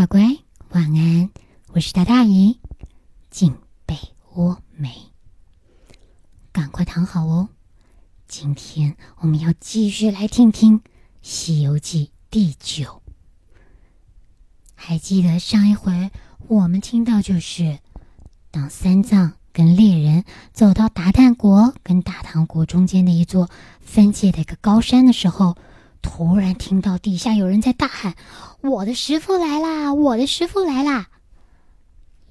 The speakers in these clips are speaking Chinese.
乖乖，晚安！我是大大姨，进被窝没？赶快躺好哦！今天我们要继续来听听《西游记》第九。还记得上一回我们听到，就是当三藏跟猎人走到达旦国跟大唐国中间的一座分界的一个高山的时候。突然听到底下有人在大喊：“我的师傅来啦！我的师傅来啦！”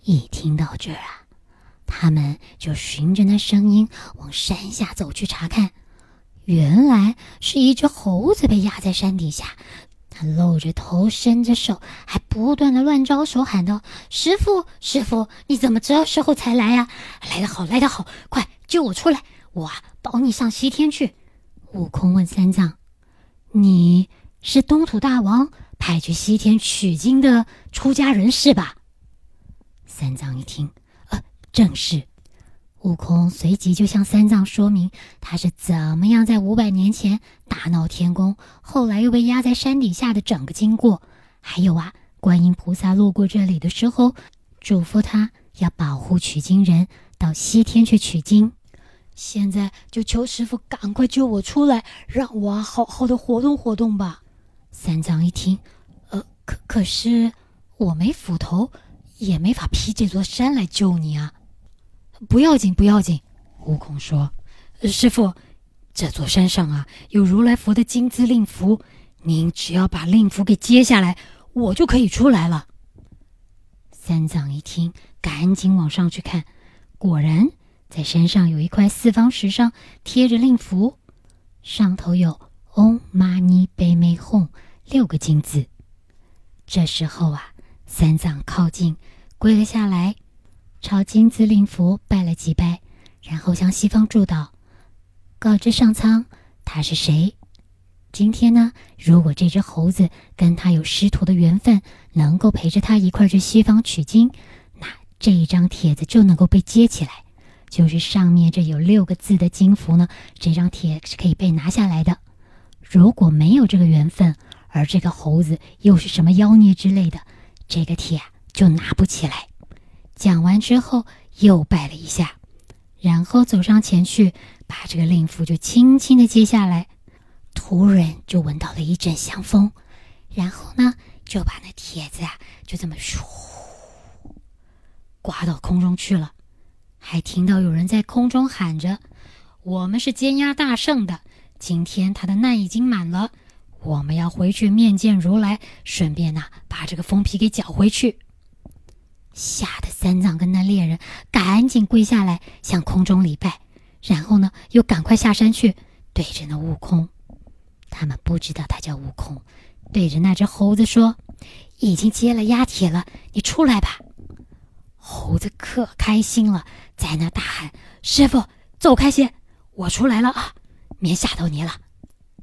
一听到这儿啊，他们就循着那声音往山下走去查看。原来是一只猴子被压在山底下，他露着头，伸着手，还不断的乱招手，喊道：“师傅，师傅，你怎么这时候才来呀？来得好，来得好，快救我出来！我啊保你上西天去。”悟空问三藏。你是东土大王派去西天取经的出家人是吧？三藏一听，呃，正是。悟空随即就向三藏说明他是怎么样在五百年前大闹天宫，后来又被压在山底下的整个经过。还有啊，观音菩萨路过这里的时候，嘱咐他要保护取经人到西天去取经。现在就求师傅赶快救我出来，让我好好的活动活动吧。三藏一听，呃，可可是我没斧头，也没法劈这座山来救你啊。不要紧，不要紧。悟空说：“师傅，这座山上啊有如来佛的金字令符，您只要把令符给揭下来，我就可以出来了。”三藏一听，赶紧往上去看，果然。在山上有一块四方石上贴着令符，上头有“ Om Mani p a m e Hum” 六个金字。这时候啊，三藏靠近，跪了下来，朝金字令符拜了几拜，然后向西方祝祷，告知上苍他是谁。今天呢，如果这只猴子跟他有师徒的缘分，能够陪着他一块去西方取经，那这一张帖子就能够被接起来。就是上面这有六个字的金符呢，这张帖是可以被拿下来的。如果没有这个缘分，而这个猴子又是什么妖孽之类的，这个帖就拿不起来。讲完之后，又拜了一下，然后走上前去，把这个令符就轻轻的接下来。突然就闻到了一阵香风，然后呢，就把那帖子啊，就这么咻，刮到空中去了。还听到有人在空中喊着：“我们是监押大圣的，今天他的难已经满了，我们要回去面见如来，顺便呐把这个封皮给缴回去。”吓得三藏跟那猎人赶紧跪下来向空中礼拜，然后呢又赶快下山去对着那悟空，他们不知道他叫悟空，对着那只猴子说：“已经接了压帖了，你出来吧。”猴子可开心了，在那大喊：“师傅，走开些，我出来了啊，免吓到你了。”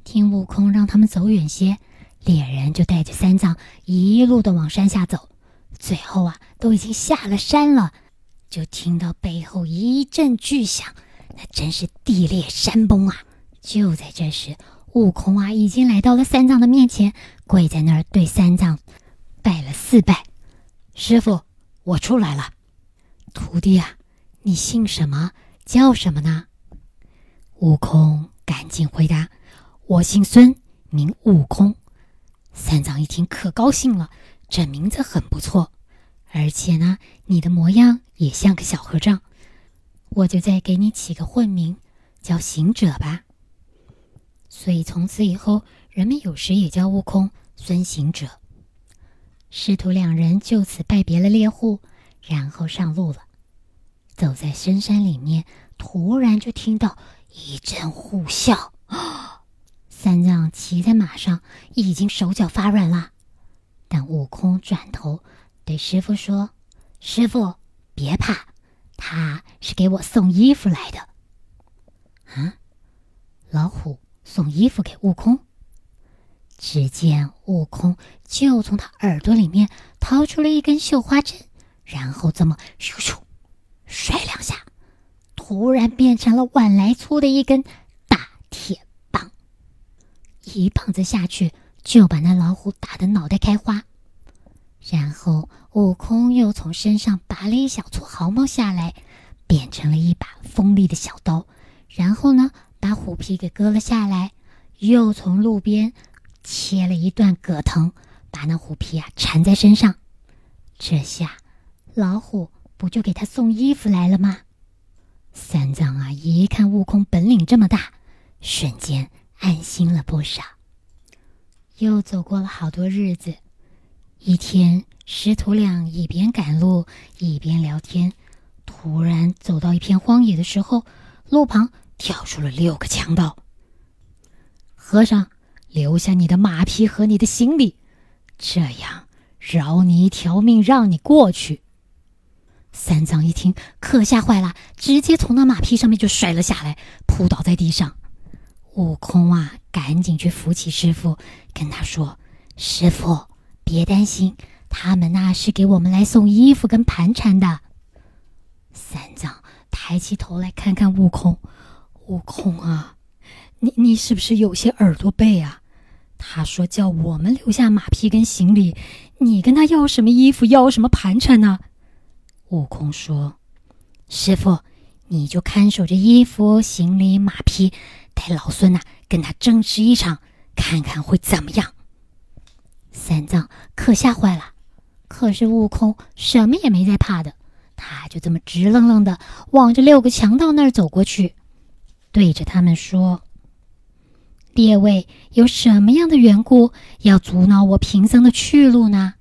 听悟空让他们走远些，猎人就带着三藏一路的往山下走。最后啊，都已经下了山了，就听到背后一阵巨响，那真是地裂山崩啊！就在这时，悟空啊已经来到了三藏的面前，跪在那儿对三藏拜了四拜：“师傅，我出来了。”徒弟啊，你姓什么？叫什么呢？悟空赶紧回答：“我姓孙，名悟空。”三藏一听可高兴了，这名字很不错，而且呢，你的模样也像个小和尚，我就再给你起个混名，叫行者吧。所以从此以后，人们有时也叫悟空孙行者。师徒两人就此拜别了猎户，然后上路了。走在深山里面，突然就听到一阵呼啸。三藏骑在马上，已经手脚发软了。但悟空转头对师傅说：“师傅，别怕，他是给我送衣服来的。”啊！老虎送衣服给悟空。只见悟空就从他耳朵里面掏出了一根绣花针，然后这么咻咻。甩两下，突然变成了碗来粗的一根大铁棒，一棒子下去就把那老虎打得脑袋开花。然后悟空又从身上拔了一小撮毫毛下来，变成了一把锋利的小刀。然后呢，把虎皮给割了下来，又从路边切了一段葛藤，把那虎皮啊缠在身上。这下，老虎不就给他送衣服来了吗？三藏啊，一看悟空本领这么大，瞬间安心了不少。又走过了好多日子，一天，师徒俩一边赶路一边聊天，突然走到一片荒野的时候，路旁跳出了六个强盗。和尚，留下你的马匹和你的行李，这样饶你一条命，让你过去。三藏一听，可吓坏了，直接从那马匹上面就摔了下来，扑倒在地上。悟空啊，赶紧去扶起师傅，跟他说：“师傅，别担心，他们那是给我们来送衣服跟盘缠的。”三藏抬起头来看看悟空，悟空啊，你你是不是有些耳朵背啊？他说叫我们留下马匹跟行李，你跟他要什么衣服，要什么盘缠呢？悟空说：“师傅，你就看守着衣服、行李、马匹。”带老孙呐，跟他争执一场，看看会怎么样。三藏可吓坏了，可是悟空什么也没在怕的，他就这么直愣愣的往着六个强盗那儿走过去，对着他们说：“列位有什么样的缘故要阻挠我贫僧的去路呢？”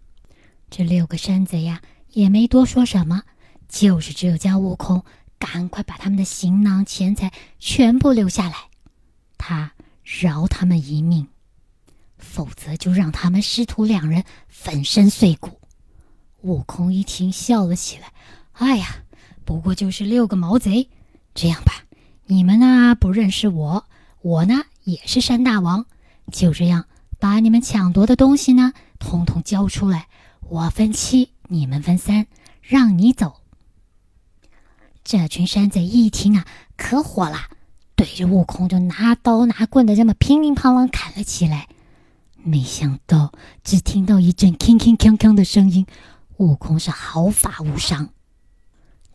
这六个山贼呀，也没多说什么，就是只有叫悟空赶快把他们的行囊、钱财全部留下来。他饶他们一命，否则就让他们师徒两人粉身碎骨。悟空一听，笑了起来：“哎呀，不过就是六个毛贼。这样吧，你们呢不认识我，我呢也是山大王。就这样，把你们抢夺的东西呢，统统交出来，我分七，你们分三，让你走。”这群山贼一听啊，可火了。对着悟空就拿刀拿棍的这么乒乒乓乓砍了起来，没想到只听到一阵铿铿锵锵的声音，悟空是毫发无伤。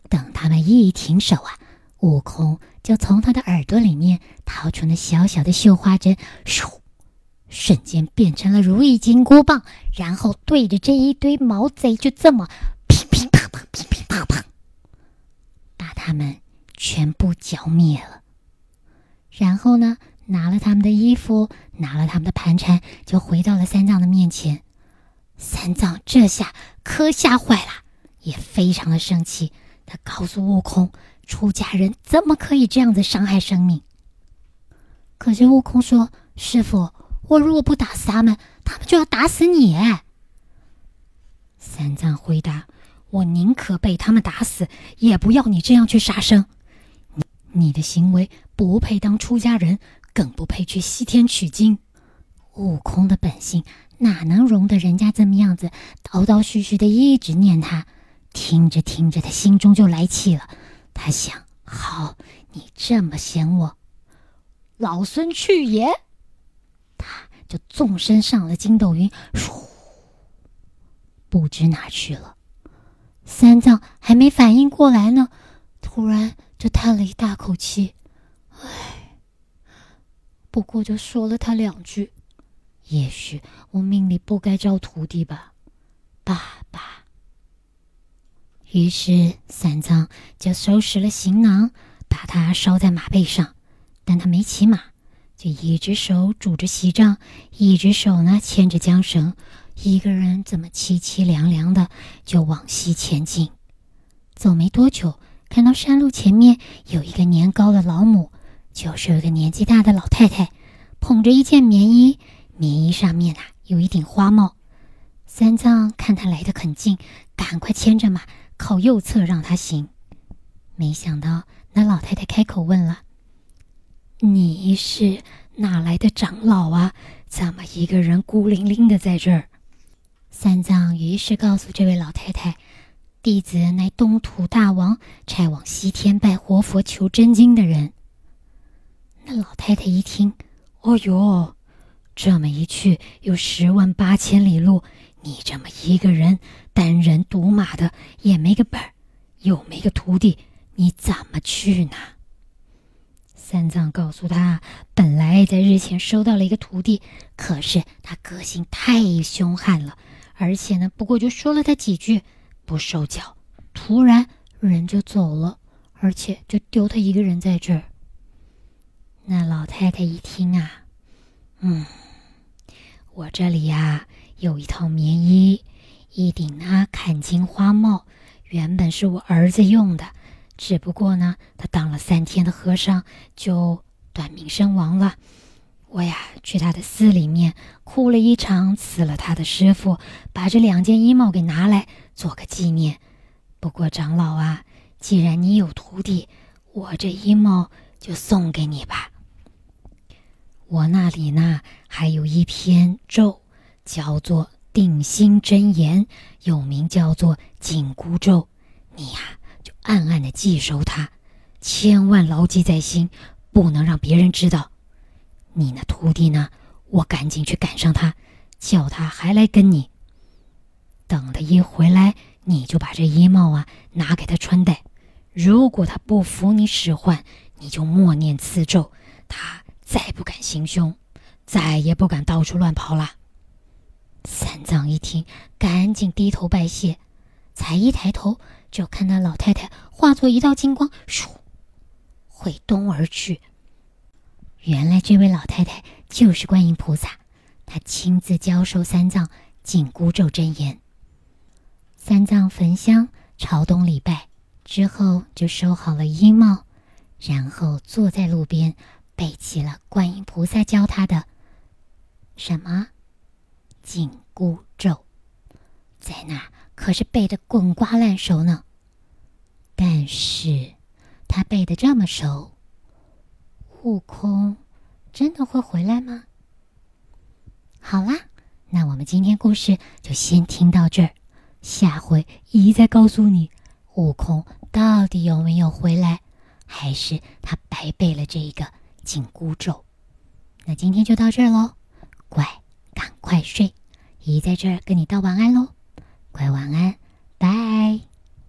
等他们一停手啊，悟空就从他的耳朵里面掏出那小小的绣花针，唰，瞬间变成了如意金箍棒，然后对着这一堆毛贼就这么乒乒乓乓、乒乒乓乓，把他们全部剿灭了。然后呢，拿了他们的衣服，拿了他们的盘缠，就回到了三藏的面前。三藏这下可吓坏了，也非常的生气。他告诉悟空，出家人怎么可以这样子伤害生命？可是悟空说：“师傅，我如果不打死他们，他们就要打死你。”三藏回答：“我宁可被他们打死，也不要你这样去杀生。”你的行为不配当出家人，更不配去西天取经。悟空的本性哪能容得人家这么样子叨叨絮絮的一直念他？听着听着，他心中就来气了。他想：好，你这么嫌我，老孙去也！就纵身上了筋斗云，唰，不知哪去了。三藏还没反应过来呢，突然。就叹了一大口气，唉，不过就说了他两句。也许我命里不该招徒弟吧，爸爸。于是三藏就收拾了行囊，把他捎在马背上。但他没骑马，就一只手拄着席杖，一只手呢牵着缰绳，一个人怎么凄凄凉凉的就往西前进。走没多久。看到山路前面有一个年高的老母，就是有个年纪大的老太太，捧着一件棉衣，棉衣上面啊有一顶花帽。三藏看他来得很近，赶快牵着马靠右侧让他行。没想到那老太太开口问了：“你是哪来的长老啊？怎么一个人孤零零的在这儿？”三藏于是告诉这位老太太。弟子乃东土大王差往西天拜活佛求真经的人。那老太太一听，哦哟，这么一去有十万八千里路，你这么一个人单人独马的，也没个本儿，又没个徒弟，你怎么去呢？三藏告诉他，本来在日前收到了一个徒弟，可是他个性太凶悍了，而且呢，不过就说了他几句，不收教，突然人就走了，而且就丢他一个人在这儿。那老太太一听啊，嗯，我这里呀。有一套棉衣，一顶啊坎青花帽，原本是我儿子用的，只不过呢，他当了三天的和尚就短命身亡了。我呀去他的寺里面哭了一场，辞了他的师傅，把这两件衣帽给拿来做个纪念。不过长老啊，既然你有徒弟，我这衣帽就送给你吧。我那里呢还有一篇咒。叫做定心真言，又名叫做紧箍咒。你呀，暗暗的记熟它，千万牢记在心，不能让别人知道。你那徒弟呢？我赶紧去赶上他，叫他还来跟你。等他一回来，你就把这衣帽啊拿给他穿戴。如果他不服你使唤，你就默念此咒，他再不敢行凶，再也不敢到处乱跑了。三藏一听，赶紧低头拜谢，才一抬头，就看到老太太化作一道金光，咻，回东而去。原来这位老太太就是观音菩萨，她亲自教授三藏紧箍咒真言。三藏焚香朝东礼拜之后，就收好了衣帽，然后坐在路边，背起了观音菩萨教他的什么。紧箍咒，在那可是背的滚瓜烂熟呢。但是，他背的这么熟，悟空真的会回来吗？好啦，那我们今天故事就先听到这儿，下回姨再告诉你，悟空到底有没有回来，还是他白背了这一个紧箍咒？那今天就到这儿喽，乖。赶快睡，姨在这儿跟你道晚安喽，乖晚安，拜。